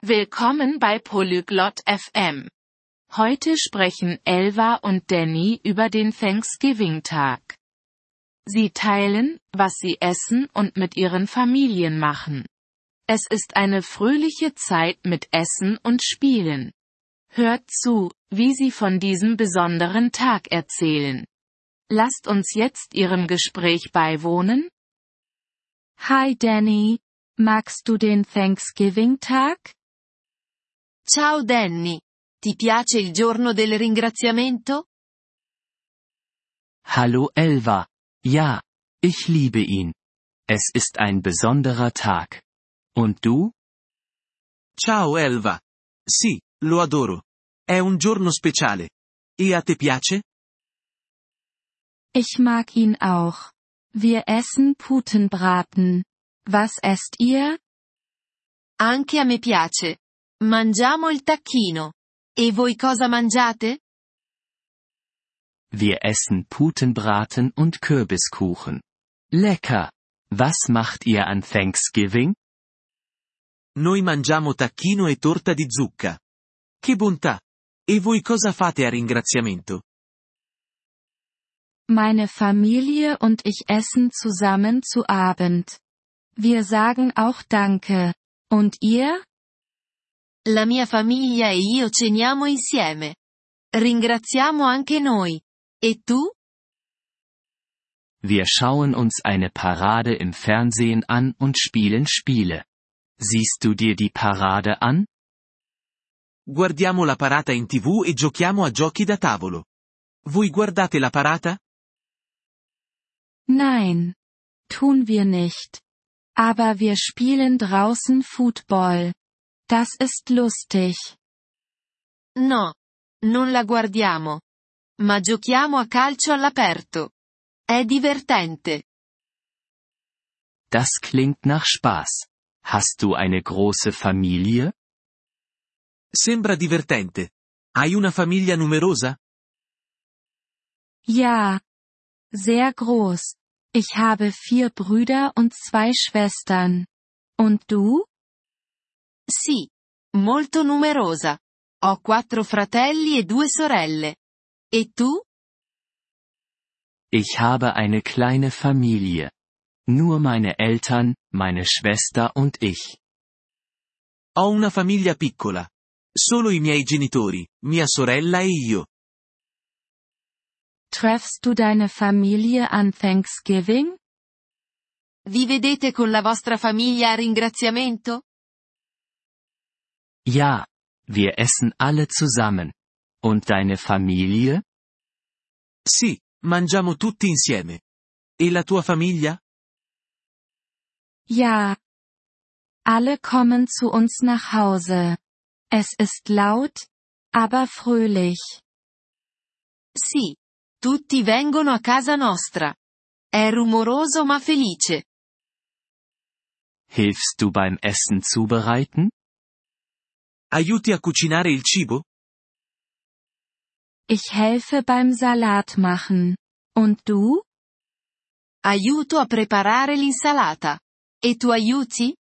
Willkommen bei Polyglot FM. Heute sprechen Elva und Danny über den Thanksgiving-Tag. Sie teilen, was sie essen und mit ihren Familien machen. Es ist eine fröhliche Zeit mit Essen und Spielen. Hört zu, wie sie von diesem besonderen Tag erzählen. Lasst uns jetzt ihrem Gespräch beiwohnen. Hi Danny, magst du den Thanksgiving-Tag? Ciao Danny. Ti piace il giorno del ringraziamento? Hallo Elva. Ja, ich liebe ihn. Es ist ein besonderer Tag. Und du? Ciao Elva. Sì, lo adoro. È un giorno speciale. E a te piace? Ich mag ihn auch. Wir essen Putenbraten. Was esst ihr? Anche a me piace. Mangiamo il tacchino. E voi cosa mangiate? Wir essen Putenbraten und Kürbiskuchen. Lecker! Was macht ihr an Thanksgiving? Noi mangiamo tacchino e torta di zucca. Che bontà! E voi cosa fate a ringraziamento? Meine Familie und ich essen zusammen zu Abend. Wir sagen auch Danke. Und ihr? La mia famiglia e io ceniamo insieme. Ringraziamo anche noi. E tu? Wir schauen uns eine Parade im Fernsehen an und spielen Spiele. Siehst du dir die Parade an? Guardiamo la parata in tv e giochiamo a giochi da tavolo. Voi guardate la parata? Nein. Tun wir nicht. Aber wir spielen draußen Football. Das ist lustig. No. Non la guardiamo. Ma giochiamo a calcio all'aperto. È divertente. Das klingt nach Spaß. Hast du eine große Familie? Sembra divertente. Hai una famiglia numerosa? Ja. Sehr groß. Ich habe vier Brüder und zwei Schwestern. Und du? Sì. Molto numerosa. Ho quattro fratelli e due sorelle. E tu? Ich habe eine kleine Familie. Nur meine Eltern, meine Schwester und ich. Ho una famiglia piccola. Solo i miei genitori, mia sorella e io. Treffst du deine Familie an Thanksgiving? Vi vedete con la vostra famiglia a ringraziamento? Ja. Wir essen alle zusammen. Und deine Familie? Sì, mangiamo tutti insieme. E la tua famiglia? Ja. Alle kommen zu uns nach Hause. Es ist laut, aber fröhlich. Sì. Tutti vengono a casa nostra. È rumoroso ma felice. Hilfst du beim Essen zubereiten? Aiuti a cucinare il cibo? Ich helfe beim Salat machen. Und du? Aiuto a preparare l'insalata. E tu aiuti?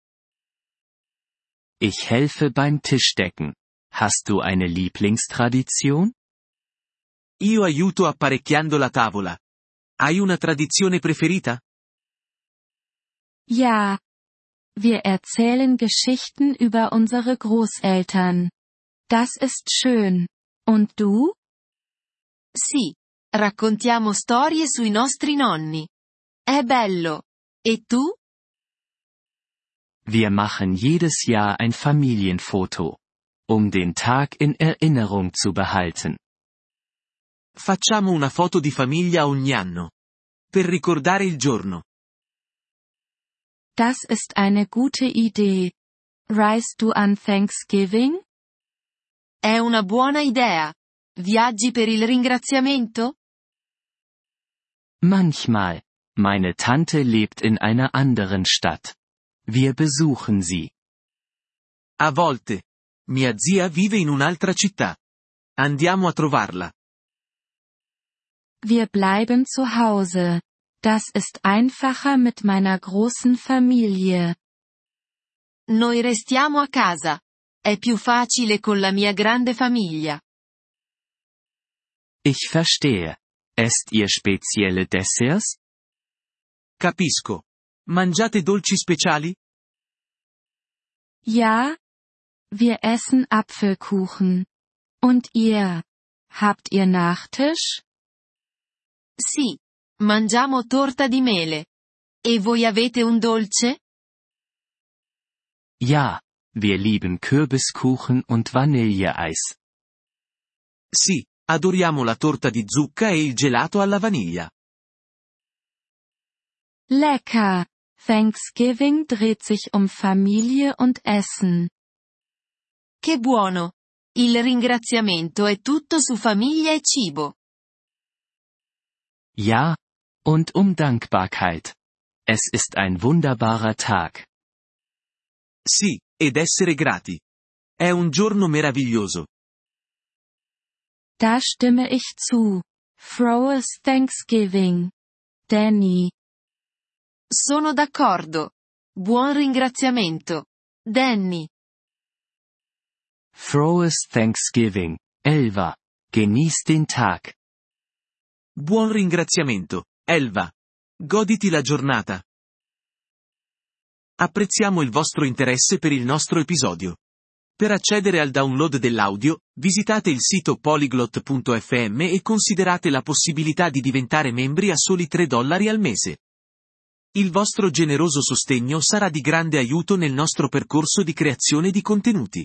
Ich helfe beim Tischdecken. Hast du eine Lieblingstradition? Io aiuto apparecchiando la tavola. Hai una tradizione preferita? Ja. Wir erzählen Geschichten über unsere Großeltern. Das ist schön. Und du? Sì. Raccontiamo storie sui nostri nonni. È bello. E tu? Wir machen jedes Jahr ein Familienfoto. Um den Tag in Erinnerung zu behalten. Facciamo una foto di famiglia ogni anno. Per ricordare il giorno. Das ist eine gute Idee. Reist du an Thanksgiving? È una buona idea. Viaggi per il ringraziamento? Manchmal. Meine Tante lebt in einer anderen Stadt. Wir besuchen sie. A volte. Mia zia vive in un'altra città. Andiamo a trovarla. Wir bleiben zu Hause. Das ist einfacher mit meiner großen Familie. Noi restiamo a casa. È più facile con la mia grande famiglia. Ich verstehe. Esst ihr spezielle Desserts? Capisco. Mangiate dolci speciali? Ja? Wir essen Apfelkuchen. Und ihr? Habt ihr Nachtisch? Sì. Mangiamo torta di mele. E voi avete un dolce? Ja, wir lieben Kürbiskuchen und Vanilleeis. Sì, adoriamo la torta di zucca e il gelato alla vaniglia. Lecker! Thanksgiving dreht sich um Familie und Essen. Che buono! Il ringraziamento è tutto su famiglia e cibo. Ja, und um Dankbarkeit. Es ist ein wunderbarer Tag. Sì, ed essere grati. È un giorno meraviglioso. Da stimme ich zu. Frohes Thanksgiving. Danny. Sono d'accordo. Buon ringraziamento. Danny. Frohes Thanksgiving, Elva. Genieß den Tag. Buon ringraziamento, Elva. Goditi la giornata. Apprezziamo il vostro interesse per il nostro episodio. Per accedere al download dell'audio, visitate il sito polyglot.fm e considerate la possibilità di diventare membri a soli 3 dollari al mese. Il vostro generoso sostegno sarà di grande aiuto nel nostro percorso di creazione di contenuti.